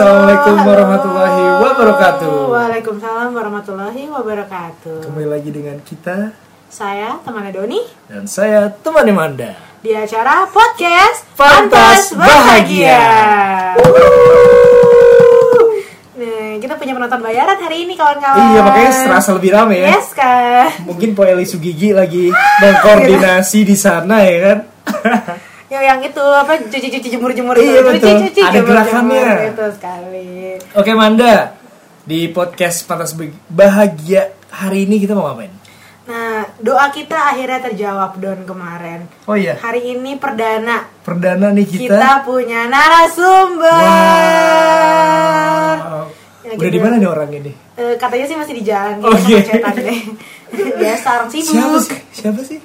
Assalamualaikum warahmatullahi wabarakatuh. Waalaikumsalam warahmatullahi wabarakatuh. Kembali lagi dengan kita Saya temannya Doni dan saya teman Manda. di acara podcast Pantas Bahagia. Nah, kita punya penonton bayaran hari ini kawan-kawan. Iya makanya serasa lebih rame ya. Yes kan. Mungkin Po Eli Sugigi lagi mengkoordinasi di sana ya kan. Yang yang itu apa cuci-cuci jemur-jemur itu. Iya, betul. Cuci-cuci Ada jemur-jemur. gerakannya. Itu sekali. Oke Manda, di podcast Pantas Bahagia hari ini kita mau ngapain? Nah, doa kita akhirnya terjawab Don kemarin. Oh iya, Hari ini perdana perdana nih kita, kita. punya narasumber. Wow. Ya, Udah gitu. di mana nih orang ini? Eh, katanya sih masih di jalan gitu cetan deh. Biasa orang Siapa sibuk. sih? Siapa sih?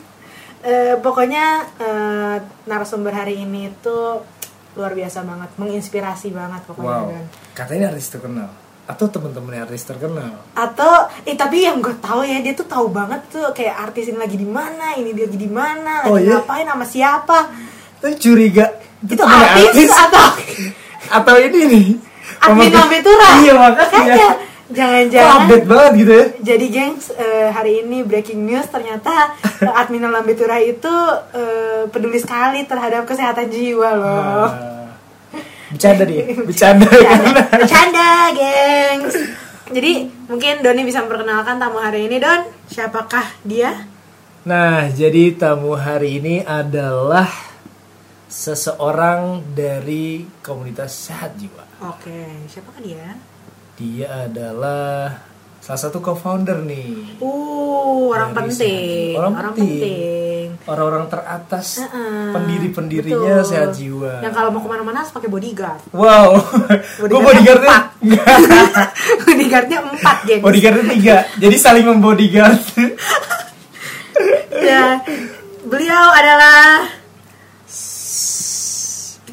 Eh, pokoknya eh, narasumber hari ini tuh luar biasa banget, menginspirasi banget pokoknya Wow. Don. Katanya artis terkenal atau teman-temannya artis terkenal. Atau, eh tapi yang gue tahu ya dia tuh tahu banget tuh kayak artis ini lagi di mana, ini dia lagi di mana, lagi Oh, iya? ngapain sama siapa. Tapi curiga Itu temannya artis, atau atau ini nih admin Lambe Tura? Iya makanya. Jangan-jangan update banget gitu ya? Jadi gengs, eh, hari ini breaking news ternyata admin Lambe Tura itu eh, peduli sekali terhadap kesehatan jiwa loh. Ah, bercanda dia, bercanda. Bercanda, bercanda, gengs. Jadi mungkin Doni bisa memperkenalkan tamu hari ini Don. Siapakah dia? Nah, jadi tamu hari ini adalah seseorang dari komunitas sehat jiwa. Oke, siapakah dia? Dia adalah salah satu co-founder nih. Uh, orang penting, Jiwa. Orang penting. penting. Orang-orang teratas, Heeh, pendiri-pendirinya betul. sehat jiwa. Yang kalau mau ke mana-mana harus pakai bodyguard. Wow, gue bodyguardnya bodyguardnya empat, gengs. bodyguardnya tiga, jadi saling membodyguard. Ya, beliau adalah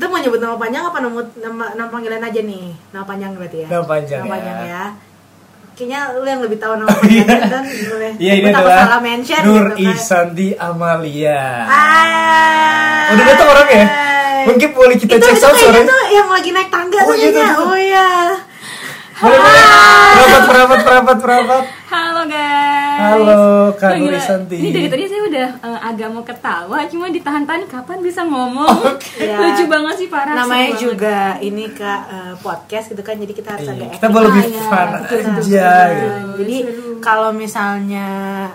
kita mau nyebut nama panjang apa nama nama, nama panggilan aja nih nama panjang berarti ya Nama panjang nama ya. panjang ya kayaknya lu yang lebih tahu nama panjangnya dan boleh Iya ini takut adalah salah mention Nur gitu kan. Isanti Amalia. ah Udah datang orang ya? Mungkin boleh kita itu, cek itu sound kayaknya suaranya. tuh yang lagi naik tangga Oh, tuh iya, oh iya Boleh, boleh. Perapat, perapat, perapat, perapat. Halo guys. Halo, Kak Wah, Nur gila. Isanti. Ini dari tadi saya udah eh, agak mau ketawa, cuma ditahan-tahan kapan bisa ngomong. Ya. Lucu banget sih parah. namanya banget. juga ini kak eh, podcast gitu kan jadi kita harus Iya, agak kita mau lebih aja. fun aja, gitu. jadi kalau misalnya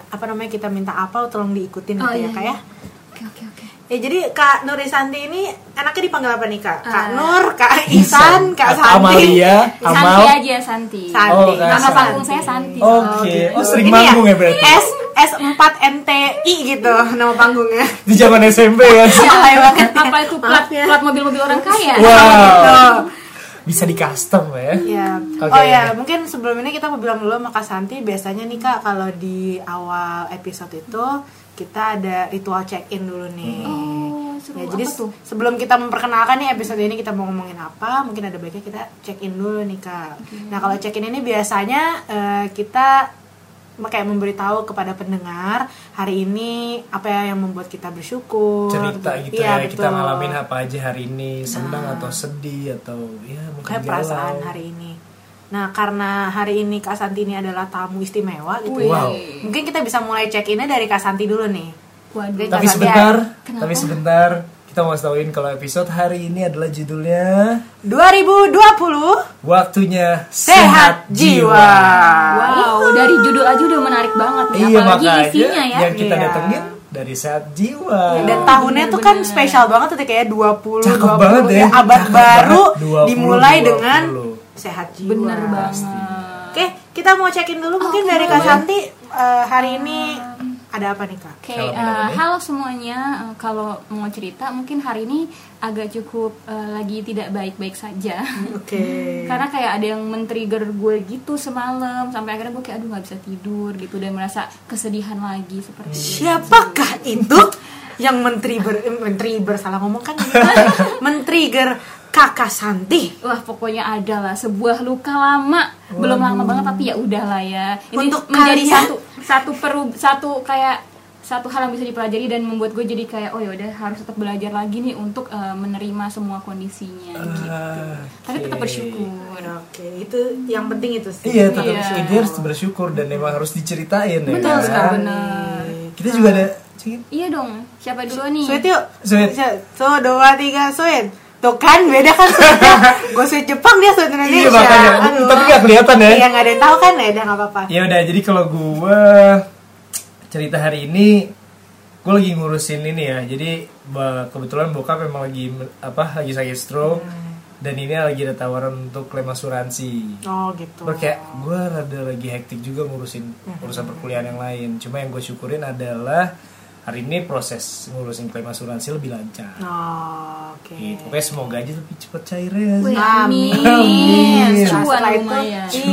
apa namanya kita minta apa tolong diikutin Oh, gitu ya iya, kak iya. ya Oke oke oke. Ya jadi Kak Nur Isanti ini enaknya dipanggil apa nih Kak? Kak Ah. Nur, Kak Isan, Kak Santi. Amalia, Santi Amal. aja Santi. Santi. Oh, Nama Santi. panggung saya Santi. Oke, oh, sering Ini manggung ya berarti? S S4 NTI gitu nama panggungnya. Di zaman SMP ya. Alay banget. Apa itu plat ya. plat mobil-mobil orang kaya? Wow. Tuh. Bisa di custom ya. Ya. Oke. Oh ya, mungkin sebelum ini kita mau bilang dulu sama Kak Santi biasanya nih Kak kalau di awal episode itu kita ada ritual check-in dulu nih. Oh, seru. Ya, Apa jadi tuh? sebelum kita memperkenalkan nih episode ini kita mau ngomongin apa, mungkin ada baiknya kita check in dulu nih kak. Nah kalau check in ini biasanya eh, kita kayak memberitahu kepada pendengar hari ini apa ya yang membuat kita bersyukur. Cerita gitu Iya, ya, kita betul. ngalamin apa aja hari ini, senang atau sedih atau ya mungkin Kayak perasaan hari ini. Nah karena hari ini Kak Santi ini adalah tamu istimewa gitu Wih. ya. Wow. Mungkin kita bisa mulai check innya dari Kak Santi dulu nih. Waduh. Tapi sebentar, Kenapa? tapi sebentar kita mau tauin kalau episode hari ini adalah judulnya 2020 Waktunya Sehat Jiwa. Wow, dari judul aja udah menarik banget nih. Iya Apalagi makanya isinya ya. yang kita Iya. datengin dari Sehat Jiwa. Dan Oh, tahunnya tuh kan spesial banget tuh kayak 20 Cakep 20 banget ya. abad Cakep baru banget. 20, dimulai 20. dengan sehat jiwa. Bener banget. Oke, kita mau cekin dulu mungkin Oke, dari Kak. Santi eh, hari ini ada apa nih Kak? Oke, Kalau eh, ini. halo semuanya. Eh, kalau mau cerita, mungkin hari ini agak cukup eh, lagi tidak baik-baik saja. Oke. Karena kayak ada yang men-trigger gue gitu semalam, sampai akhirnya gue kayak aduh nggak bisa tidur gitu dan merasa kesedihan lagi seperti itu. Siapakah itu yang menteri ber menteri ber salah ngomong kan men-trigger Kakak Santi Wah pokoknya ada lah sebuah luka lama, belum lama banget tapi ya udahlah ya. Ini Untuk menjadi kalian- satu satu peru satu kayak satu hal yang bisa dipelajari dan membuat gue jadi kayak oh ya udah harus tetap belajar lagi nih untuk eh, menerima semua kondisinya gitu. Ah, Tapi kita tetap bersyukur Oke, itu yang penting itu sih. Iya, tetap Iya. intinya harus bersyukur dan memang harus diceritain ya. betul kan? sekali benar Kita juga ada Cingin. iya dong siapa dulu nih Sweet yuk. Sweet. So, dua, tiga, sweet. Tuh kan, beda kan sweetnya. Gue sweet Jepang, dia sweet Indonesia. Iya, makanya. Aduh. Tapi nggak kelihatan ya. Iya, nggak ada yang tahu kan? Ya udah nggak apa-apa. Ya udah, jadi kalau gua cerita hari ini gue lagi ngurusin ini ya. Jadi kebetulan bokap memang lagi apa lagi sakit stroke dan ini lagi ada tawaran untuk klaim asuransi. Oh gitu. Terus kayak gue rada lagi hektik juga ngurusin urusan perkuliahan yang lain. Cuma yang gue syukurin adalah hari ini proses ngurusin klaim asuransi lebih lancar. Oh, oke. Gitu. Pokoknya semoga aja lebih cepat cairnya. Wih, Amin. amin cuan itu,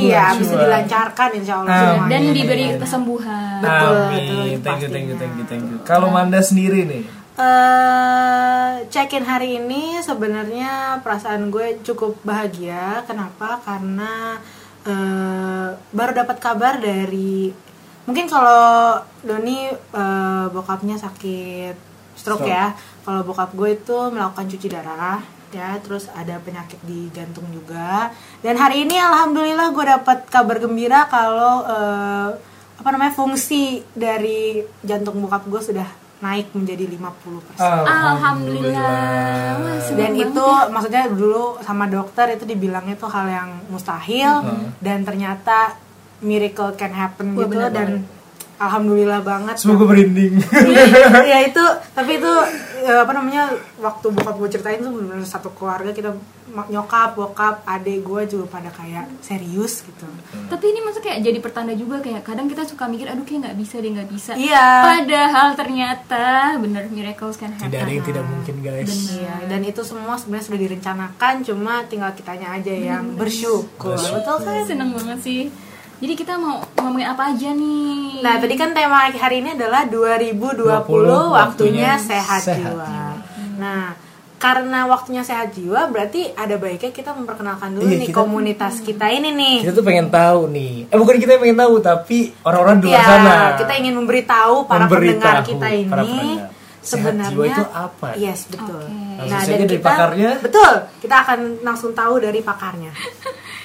iya, bisa cuan. dilancarkan insya Allah. Amin. semuanya. dan diberi kesembuhan Betul, Amin. betul, thank you, thank you, thank you, thank you. Kalau Manda sendiri nih, eh check-in hari ini sebenarnya perasaan gue cukup bahagia. Kenapa? Karena eh, baru dapat kabar dari mungkin kalau Doni eh, bokapnya sakit stroke, Stroke. ya. Kalau bokap gue itu melakukan cuci darah ya, terus ada penyakit di jantung juga. Dan hari ini alhamdulillah gue dapat kabar gembira kalau eh, apa namanya fungsi dari jantung bokap gue sudah naik menjadi 50%. Alhamdulillah. Wah, seneng dan banget itu ya. maksudnya dulu sama dokter itu dibilangnya itu hal yang mustahil dan ternyata miracle can happen Wah, gitu bener dan alhamdulillah banget semoga berinding. ya itu tapi itu eh, apa namanya waktu bokap gue ceritain tuh benar satu keluarga kita nyokap bokap adik gue juga pada kayak serius gitu Tapi ini maksudnya kayak jadi pertanda juga kayak kadang kita suka mikir aduh kayak nggak bisa deh nggak bisa. Iya. Padahal ternyata bener miracles can happen. Tidak ada yang tidak mungkin guys. Iya, dan itu semua sebenarnya sudah direncanakan, cuma tinggal kitanya aja yang bersyukur. Betul kan? Seneng banget sih. Jadi kita mau ngomongin apa aja nih? Nah, tadi kan tema hari ini adalah 2020 waktunya waktunya sehat, sehat jiwa. Nah, karena waktunya sehat jiwa berarti ada baiknya kita memperkenalkan dulu Iya, nih kita- komunitas kita ini nih. Kita tuh pengen tahu nih. Eh bukan kita yang pengen tahu, tapi orang-orang di luar Ya, sana. kita ingin memberitahu para Memberitahu pendengar kita ini para pendengar. Sehat sebenarnya jiwa itu apa? Yes, betul. Oke. Langsung saja dari pakarnya. Betul. Kita akan langsung tahu dari pakarnya.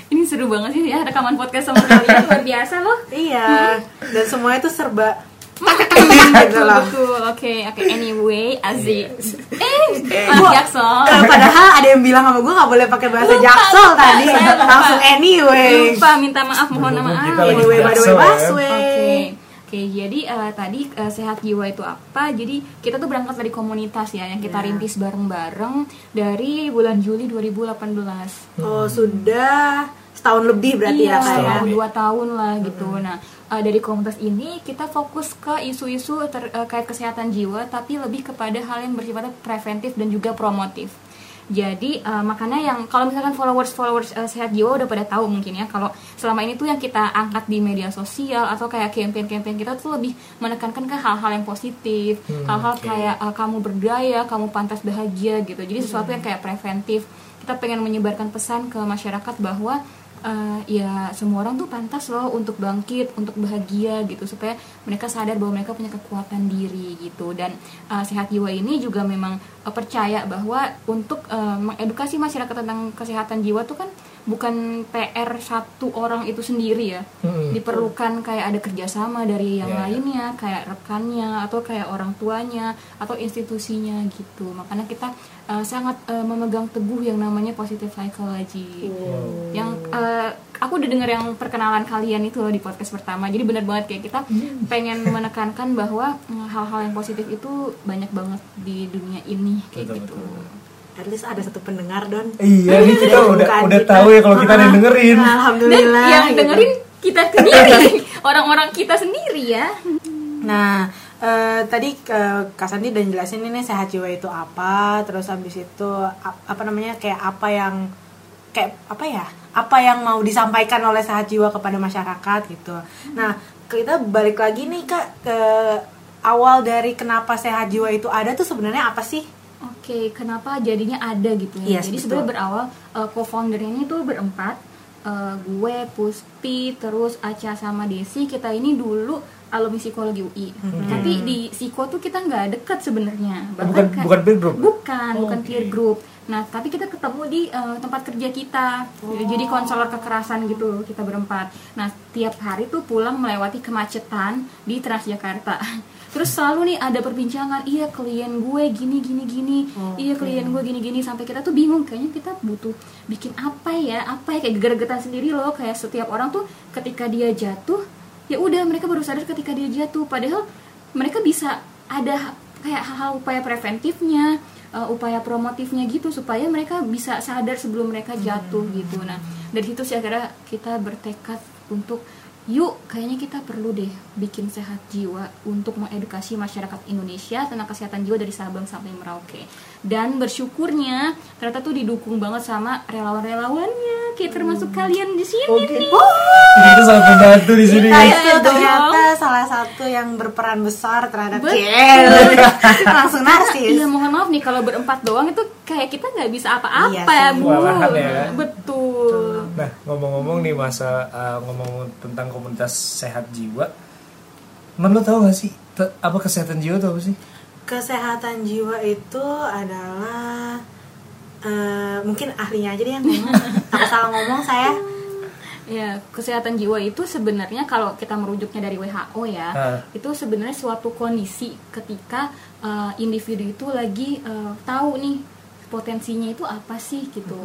Ini seru banget sih ya rekaman podcast sama kalian luar biasa loh. Iya, dan semuanya itu serba betul gitu loh. betul. Oke oke anyway Aziz. Eh, Gua- Jackson. Eh, padahal ada yang bilang sama gue nggak boleh pakai bahasa Lupa, jaksel lupa, tadi, langsung anyway. Lupa minta maaf mohon maaf. Anyway, by the way, jaksel ya. Oke. Oke, jadi eh, tadi eh, sehat jiwa itu apa? Jadi kita tuh berangkat dari komunitas ya yang kita Ya. rintis bareng-bareng dari bulan Juli 2018. Oh sudah setahun lebih berarti iya, ya kak ya. Setahun. dua tahun lah gitu. Nah, eh, dari komunitas ini kita fokus ke isu-isu terkait kesehatan jiwa, tapi lebih kepada hal yang bersifat preventif dan juga promotif. Jadi eh, makanya yang kalau misalkan followers followers eh, sehat jiwa udah pada tahu mungkin ya kalau selama ini tuh yang kita angkat di media sosial atau kayak campaign-campaign kita tuh lebih menekankan ke hal-hal yang positif, Hmm, hal-hal oke. kayak eh, kamu berdaya, kamu pantas bahagia gitu. Jadi sesuatu yang kayak preventif. Kita pengen menyebarkan pesan ke masyarakat bahwa eh, ya semua orang tuh pantas loh untuk bangkit, untuk bahagia gitu supaya mereka sadar bahwa mereka punya kekuatan diri gitu. Dan eh, sehat jiwa ini juga memang eh, percaya bahwa untuk eh, mengedukasi masyarakat tentang kesehatan jiwa tuh kan bukan PR satu orang itu sendiri ya. Mm-mm. diperlukan kayak ada kerjasama dari yang Ya, ya. lainnya kayak rekannya atau kayak orang tuanya atau institusinya gitu. Makanya kita eh, sangat eh, memegang teguh yang namanya positive psychology. Yang eh, aku udah denger yang perkenalan kalian itu loh di podcast pertama. Jadi bener banget kayak kita pengen menekankan bahwa mm, hal-hal yang positif itu banyak banget di dunia ini kayak Betul, gitu. betul. At least ada satu pendengar don. Iya, nih kita udah udah kita. tahu ya kalau kita ada yang dengerin. dan Alhamdulillah. yang gitu. dengerin kita sendiri orang-orang kita sendiri ya Nah, eh, tadi eh, Kak Santi udah jelasin ini sehat jiwa itu apa, terus habis itu ap- apa namanya kayak apa yang kayak apa ya? Apa yang mau disampaikan oleh sehat jiwa kepada masyarakat gitu. Nah, kita balik lagi nih Kak ke awal dari kenapa sehat jiwa itu ada tuh sebenarnya apa sih? Oke, kenapa jadinya ada gitu ya? Yes, Jadi betul. sebenarnya berawal uh, co-founder ini tuh berempat. Uh, gue, Puspi, terus Aca sama Desi. Kita ini dulu alumni psikologi UI. Tapi di psiko tuh kita nggak deket sebenarnya. bukan- kayak- bukan peer group? Bukan, bukan Oke. peer group. Nah, tapi kita ketemu di eh, tempat kerja kita. Jadi konselor kekerasan gitu kita berempat. Nah, tiap hari tuh pulang melewati kemacetan di Transjakarta. Terus selalu nih ada perbincangan, iya klien gue gini gini gini, iya klien gue gini gini. Sampai kita tuh bingung kayaknya kita butuh bikin apa ya, apa ya? Kayak geger-getan sendiri loh. Kayak setiap orang tuh ketika dia jatuh ya udah mereka baru sadar ketika dia jatuh. Padahal mereka bisa ada kayak hal-hal upaya preventifnya uh, upaya promotifnya gitu supaya mereka bisa sadar sebelum mereka jatuh gitu. Nah dari situ sih akhirnya kita bertekad untuk yuk kayaknya kita perlu deh bikin sehat jiwa untuk mengedukasi masyarakat Indonesia tentang kesehatan jiwa dari Sabang sampai Merauke dan bersyukurnya ternyata tuh didukung banget sama relawan-relawannya kayak termasuk kalian di sini nih Kita sangat membantu di sini. Guys. itu dong. ternyata salah satu yang berperan besar terhadap Betul. Langsung narsis. Iya mohon maaf nih kalau berempat doang itu kayak kita nggak bisa apa-apa Iya ya sih. bu. Ya. Betul. Nah, ngomong-ngomong nih masa uh, ngomong tentang komunitas sehat jiwa. Man, lo tau gak sih te- apa kesehatan jiwa itu apa sih? Kesehatan jiwa itu adalah eh, mungkin ahlinya aja deh yang ngomong. Takut salah ngomong saya. Ya kesehatan jiwa itu sebenarnya kalau kita merujuknya dari WHO ya Ah. itu sebenarnya suatu kondisi ketika uh, individu itu lagi uh, tahu nih potensinya itu apa sih gitu.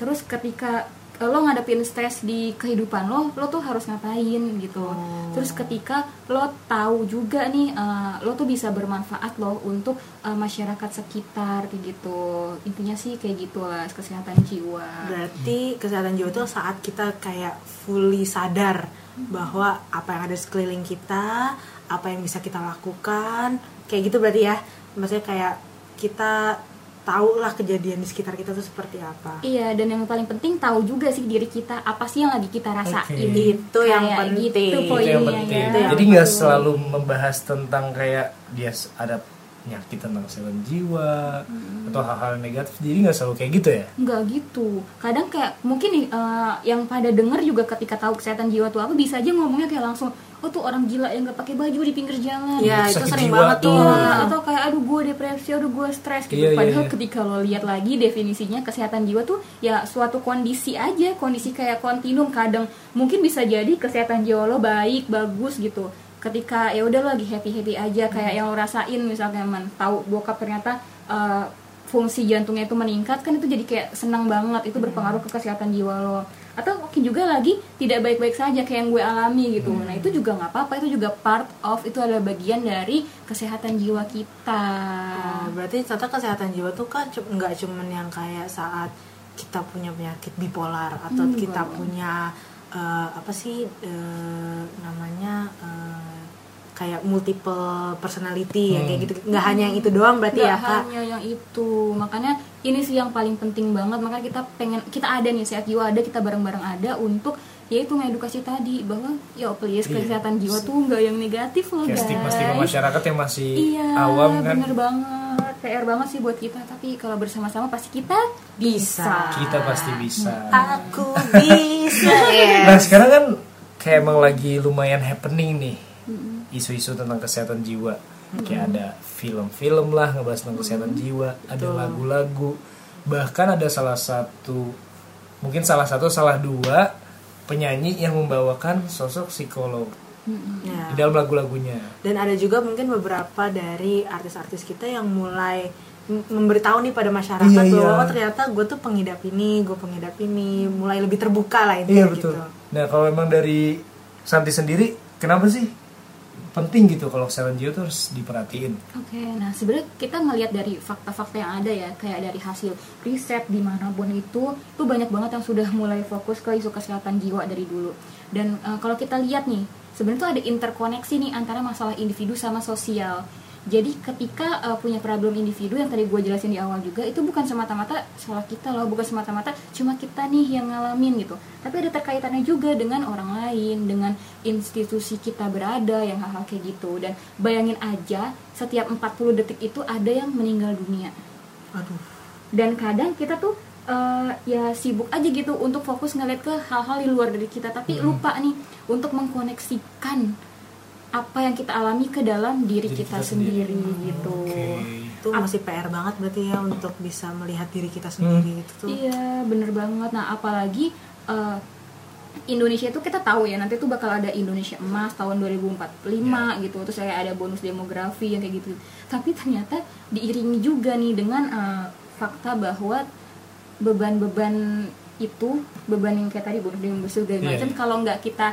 Terus ketika uh, lo ngadepin stres di kehidupan lo, lo tuh harus ngapain gitu. Terus ketika lo tahu juga nih, uh, lo tuh bisa bermanfaat lo untuk uh, masyarakat sekitar kayak gitu. Intinya sih kayak gitulah kesehatan jiwa. Berarti kesehatan jiwa itu saat kita kayak fully sadar bahwa apa yang ada sekeliling kita, apa yang bisa kita lakukan, kayak gitu berarti ya. Maksudnya kayak kita tahu lah kejadian di sekitar kita tuh seperti apa. Iya, dan yang paling penting tahu juga sih diri kita apa sih yang lagi kita rasain. Oke. Itu yang Kayak penting. Gitu Itu yang penting. ya. Itu yang Jadi nggak selalu membahas tentang kayak dia ada penyakit tentang kesehatan jiwa atau hal-hal negatif. Jadi nggak selalu kayak gitu ya? Enggak gitu. Kadang kayak mungkin eh, yang pada denger juga ketika tahu kesehatan jiwa tuh apa bisa aja ngomongnya kayak langsung oh tuh orang gila yang nggak pakai baju di pinggir jalan. Iya, itu sering banget tuh. Iya, atau kayak aduh gue depresi, aduh gue stres gitu. Iya, iya, Padahal iya. ketika lo lihat lagi definisinya kesehatan jiwa tuh ya suatu kondisi aja, kondisi kayak kontinum. Kadang mungkin bisa jadi kesehatan jiwa lo baik, bagus gitu. Ketika ya udah lo lagi happy happy aja kayak yang lo rasain misalnya man tahu bokap ternyata eh, fungsi jantungnya itu meningkat kan itu jadi kayak senang banget itu berpengaruh ke kesehatan jiwa lo atau mungkin juga lagi tidak baik-baik saja kayak yang gue alami gitu. Nah itu juga nggak apa-apa. Itu juga part of itu adalah bagian dari kesehatan jiwa kita. Oh, berarti ternyata kesehatan jiwa tuh kan nggak cuman yang kayak saat kita punya penyakit bipolar atau Enggak. kita punya eh, apa sih eh, namanya eh, kayak multiple personality ya kayak gitu nggak hanya yang itu doang berarti Nggak ya kak. hanya yang itu. Makanya ini sih yang paling penting banget makanya kita pengen kita ada nih sehat jiwa ada kita bareng-bareng ada untuk yaitu ngedukasi tadi bahwa yo please Iya. kesehatan jiwa tuh nggak yang negatif loh guys stigma-stigma masyarakat yang masih Iya, awam kan. bener banget. PR banget sih buat kita, tapi kalau bersama-sama pasti kita bisa. Kita pasti bisa. aku bisa ya Nah sekarang kan kayak emang lagi lumayan happening nih isu-isu tentang kesehatan jiwa. Kayak ada film-film lah ngebahas tentang kesehatan jiwa, ada lagu-lagu, bahkan ada salah satu mungkin salah satu salah dua penyanyi yang membawakan sosok psikolog Ya. di dalam lagu-lagunya. dan ada juga mungkin beberapa dari artis-artis kita yang mulai memberitahu nih pada masyarakat Iya, bahwa iya. oh ternyata gue tuh pengidap ini gue pengidap ini mulai lebih terbuka lah Iya intinya betul. gitu Nah kalau emang dari Santi sendiri, kenapa sih penting gitu kalau kesehatan jiwa tuh harus diperhatiin? Oke, nah sebenarnya kita ngelihat dari fakta-fakta yang ada ya, kayak dari hasil riset di mana pun itu, itu banyak banget yang sudah mulai fokus ke isu kesehatan jiwa dari dulu. Dan eh, kalau kita lihat nih, sebenarnya tuh ada interkoneksi nih antara masalah individu sama sosial. Jadi ketika eh, punya problem individu yang tadi gue jelasin di awal juga itu bukan semata-mata salah kita loh, bukan semata-mata cuma kita nih yang ngalamin gitu. Tapi ada terkaitannya juga dengan orang lain, dengan institusi kita berada yang hal-hal kayak gitu. Dan bayangin aja setiap 40 detik itu ada yang meninggal dunia. aduh Dan kadang kita tuh eh, ya sibuk aja gitu untuk fokus ngeliat ke hal-hal di luar dari kita, tapi lupa nih untuk mengkoneksikan apa yang kita alami ke dalam diri, Diri kita, kita sendiri. sendiri, gitu. Oke. itu masih PR banget berarti ya untuk bisa melihat diri kita sendiri itu tuh Iya, bener banget. Nah, apalagi eh, Indonesia itu kita tahu ya nanti tuh bakal ada Indonesia Emas tahun 2045 gitu. Terus kayak ada bonus demografi yang kayak gitu. Tapi ternyata diiringi juga nih dengan eh, fakta bahwa beban-beban itu beban yang kayak tadi bonus demografi segala Iya, macam iya. kalau nggak kita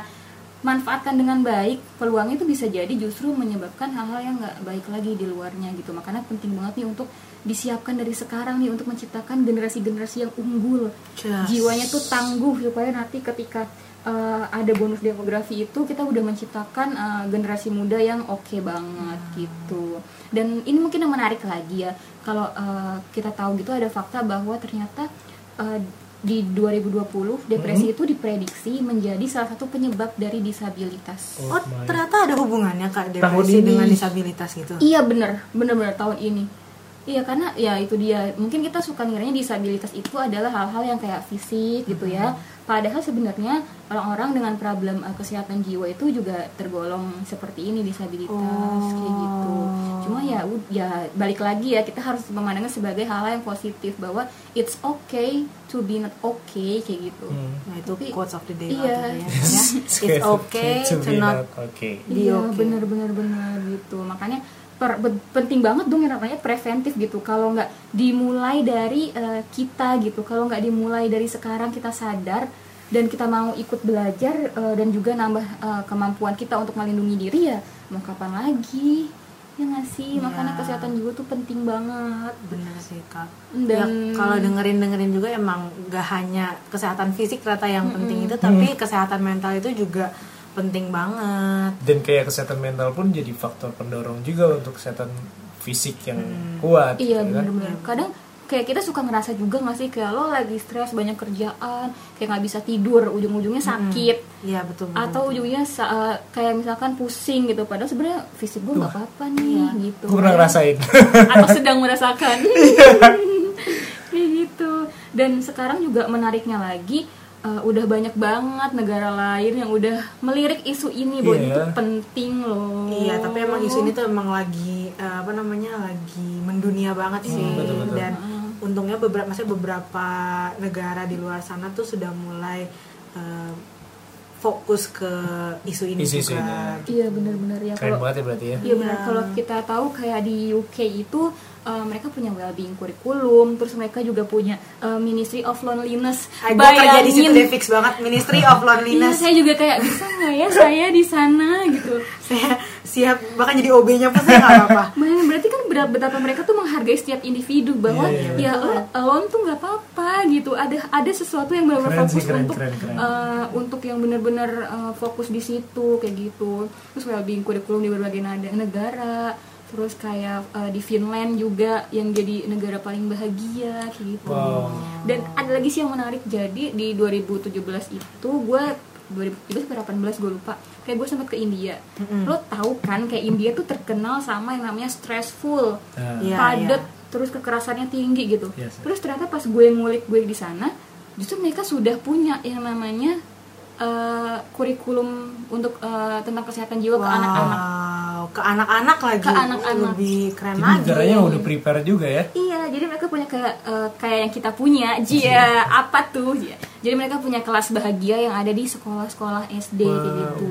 manfaatkan dengan baik peluangnya itu bisa jadi justru menyebabkan hal-hal yang nggak baik lagi di luarnya gitu. Makanya penting banget nih untuk disiapkan dari sekarang nih untuk menciptakan generasi-generasi yang unggul. Just. jiwanya tuh tangguh supaya nanti ketika uh, ada bonus demografi itu kita udah menciptakan uh, generasi muda yang oke banget gitu. Dan ini mungkin yang menarik lagi ya. Kalau uh, kita tahu gitu ada fakta bahwa ternyata uh, di 2020 depresi itu diprediksi menjadi salah satu penyebab dari disabilitas oh ternyata ada hubungannya kak Tahun depresi ini. dengan disabilitas gitu Iya bener, bener-bener tahun ini. Iya karena ya itu dia. Mungkin kita suka ngiranya disabilitas itu adalah hal-hal yang kayak fisik gitu ya. Padahal sebenarnya orang-orang dengan problem uh, kesehatan jiwa itu juga tergolong seperti ini disabilitas kayak gitu. Cuma ya ya balik lagi ya kita harus memandangnya sebagai hal yang positif bahwa it's okay to be not okay kayak gitu. Hmm. nah itu Tapi- quotes of the day iya. ya. it's okay to, be not okay. Iya okay. bener-bener bener gitu makanya per- be- penting banget dong yang namanya preventif gitu. Kalau nggak dimulai dari eh, kita gitu. Kalau nggak dimulai dari sekarang kita sadar dan kita mau ikut belajar eh, dan juga nambah eh, kemampuan kita untuk melindungi diri ya mau kapan lagi? Ya nggak sih? Makanya Iya. kesehatan jiwa tuh penting banget. Bener sih kak. Dan- ya, kalau dengerin dengerin juga emang gak hanya kesehatan fisik ternyata yang penting itu tapi kesehatan mental itu juga penting banget. Dan kayak kesehatan mental pun jadi faktor pendorong juga untuk kesehatan fisik yang kuat. Iya ya kan? bener-bener. Kadang kayak kita suka ngerasa juga gak sih Kayak lo lagi stres banyak kerjaan Kayak nggak bisa tidur Ujung-ujungnya sakit. Iya betul, betul. Atau ujungnya eh, kayak misalkan pusing gitu. Padahal sebenarnya fisik gue gak apa-apa nih gitu. Gue pernah ngerasain. Atau sedang merasakan. Kayak gitu. Dan sekarang juga menariknya lagi eh, Udah banyak banget negara lain yang udah melirik isu ini Bahwa Iya. itu penting loh Iya, tapi emang isu ini tuh emang lagi eh, apa namanya lagi mendunia banget sih. Hmm, betul, betul. Dan untungnya beberapa maksudnya beberapa negara di luar sana tuh sudah mulai eh, fokus ke isu ini Isu-isu juga. ini. Iya benar-benar ya Keren kalau banget ya berarti ya. Iya benar. Iya. Kalau kita tahu kayak di UK itu uh, mereka punya well-being kurikulum, terus mereka juga punya uh, Ministry of Loneliness. Ah, gue kerja di situ deh fix banget Ministry of Iya, Loneliness. saya juga kayak bisa nggak ya saya di sana gitu. saya siap bahkan jadi OB-nya pun saya nggak apa-apa. Berarti kan betapa mereka tuh menghargai setiap individu bahwa Iya, ya iya, lo alone tuh nggak apa-apa gitu. Ada ada sesuatu yang benar-benar sih, fokus keren, untuk keren, keren. uh, untuk yang benar-benar uh, fokus di situ kayak gitu. Terus well-being kurikulum di berbagai nada- negara. Terus kayak uh, di Finland juga yang jadi negara paling bahagia kayak gitu. Wow. Dan ada lagi sih yang menarik jadi di 2017 itu gue 2017 atau 18 gue lupa kayak gue sempat ke India lo tahu kan kayak India tuh terkenal sama yang namanya stressful Nah, Iya, padat iya. terus kekerasannya tinggi gitu Yes, yes. terus ternyata pas gue ngulik gue di sana justru mereka sudah punya yang namanya eh, kurikulum untuk eh, tentang kesehatan jiwa ke anak-anak Wow, ke anak-anak lagi. Ke anak-anak. Lebih keren Jadi lagi. negaranya udah prepare juga ya. Iya, jadi mereka punya kayak eh, kayak yang kita punya, jia apa tuh? Jia. Jadi mereka punya kelas bahagia yang ada di sekolah-sekolah SD kayak Wow. gitu.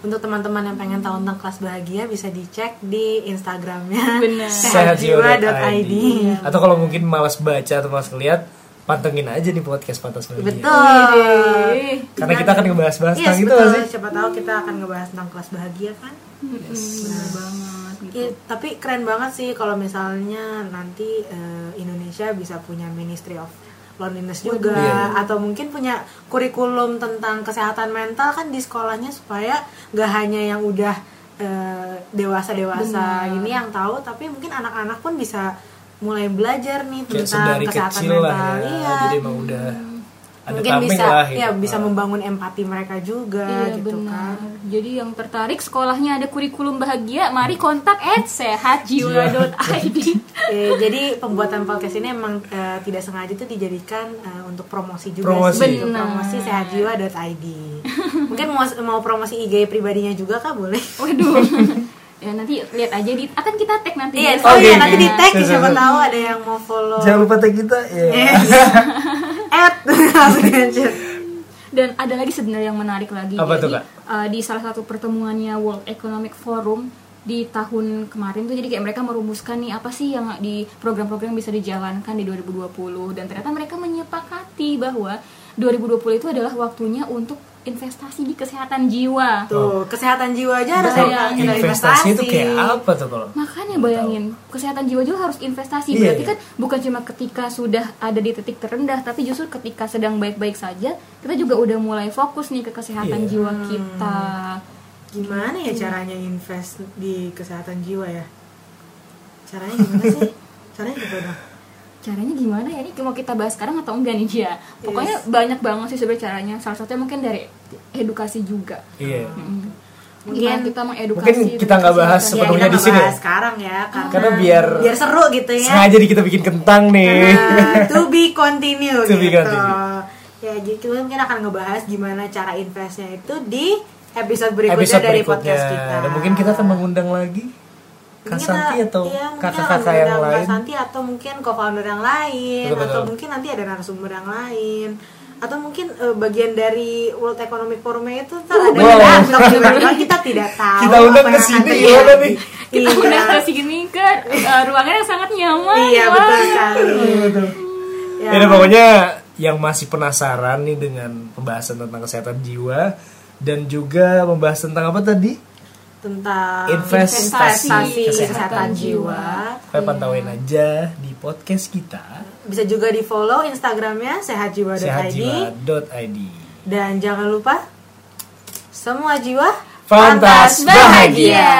Untuk teman-teman yang pengen tahu tentang kelas bahagia bisa dicek di Instagramnya sehatjiwa.id. Atau kalau mungkin malas baca atau malas ngeliat, pantengin aja nih podcast Pantas Bahagia. Betul. Wih. Karena kita akan ngebahas-bahas Iya, tentang itu betul. nggak sih. Siapa tahu kita akan ngebahas tentang kelas bahagia kan. Bener banget gitu. Iya, tapi keren banget sih kalau misalnya nanti eh, Indonesia bisa punya Ministry of Loneliness juga Iya. atau mungkin punya kurikulum tentang kesehatan mental kan di sekolahnya supaya gak hanya yang udah dewasa dewasa Benar. ini yang tahu tapi mungkin anak-anak pun bisa mulai belajar nih tentang kesehatan kecil mental lah ya. iya Jadi emang udah ada mungkin bisa lah gitu. ya bisa membangun empati mereka juga Iya gitu benar. kan Jadi yang tertarik sekolahnya ada kurikulum bahagia, mari kontak at sehatjiwa.id. Eh, jadi pembuatan podcast ini emang eh, tidak sengaja itu dijadikan eh, untuk promosi juga Promosi. sih, untuk Benar. promosi sehatjiwa.id. Mungkin mau mau promosi IG pribadinya juga kah boleh? Waduh. ya nanti lihat aja di akan kita tag nanti Iya, di oh iya nanti di tag Siap, siapa siap, tahu ada yang mau follow. Jangan lupa tag kita. ya. Add langsung aja. Dan ada lagi sebenarnya yang menarik lagi. Apa jadi tuh, Kak? eh, di salah satu pertemuannya World Economic Forum di tahun kemarin tuh jadi kayak mereka merumuskan nih apa sih yang di program-program yang bisa dijalankan di 2020 dan ternyata mereka menyepakati bahwa 2020 itu adalah waktunya untuk investasi di kesehatan jiwa. Tuh, kesehatan jiwa aja harus Bayangin, ada Investasi itu kayak apa tuh kalau? Makanya bayangin, kesehatan jiwa juga harus investasi. Iya, Berarti iya. kan bukan cuma ketika sudah ada di titik terendah, tapi justru ketika sedang baik-baik saja, kita juga udah mulai fokus nih ke Iya. kesehatan jiwa kita. Gimana ya caranya invest di kesehatan jiwa ya? Caranya gimana sih? Caranya gimana? Caranya gimana ya? Ini mau kita bahas sekarang atau enggak nih, Jia? Pokoknya banyak banget sih sebenarnya caranya. Salah satunya mungkin dari edukasi juga. Iya. Mm. Mungkin- Gimana kita mengedukasi mungkin kita nggak bahas. Sepenuhnya kita di sini ya? sekarang ya, karena, Karena biar- biar seru gitu ya. Sengaja di kita bikin kentang nih. Nah, to be continue To be gitu. continue. Ya, jadi kita mungkin akan ngebahas gimana cara investnya itu di episode berikutnya Episode dari berikutnya. podcast kita. Dan mungkin kita akan mengundang lagi Kak Mungkin Santi kita- atau iya, mungkin kakak-kakak yang lain. Kak Santi atau mungkin co-founder yang lain Betul, atau betul. mungkin nanti ada narasumber yang lain atau mungkin eh, bagian dari World Economic Forum itu ntar ada Wow. yang datang tiba-tiba kita tidak tahu Kita undang ke sini gimana terjadi. nih? Kita Iya. udah ke sini ke uh, ruangan yang sangat nyaman. Iya Wah. betul sekali. Ya. Ya, pokoknya yang masih penasaran nih dengan pembahasan tentang kesehatan jiwa dan juga membahas tentang apa tadi? Tentang Investasi investasi kesehatan kesehatan jiwa. Supaya pantauin aja di podcast kita Bisa juga di follow Instagramnya sehatjiwa.id sehatjiwa.id. dan jangan lupa semua jiwa Pantas bahagia.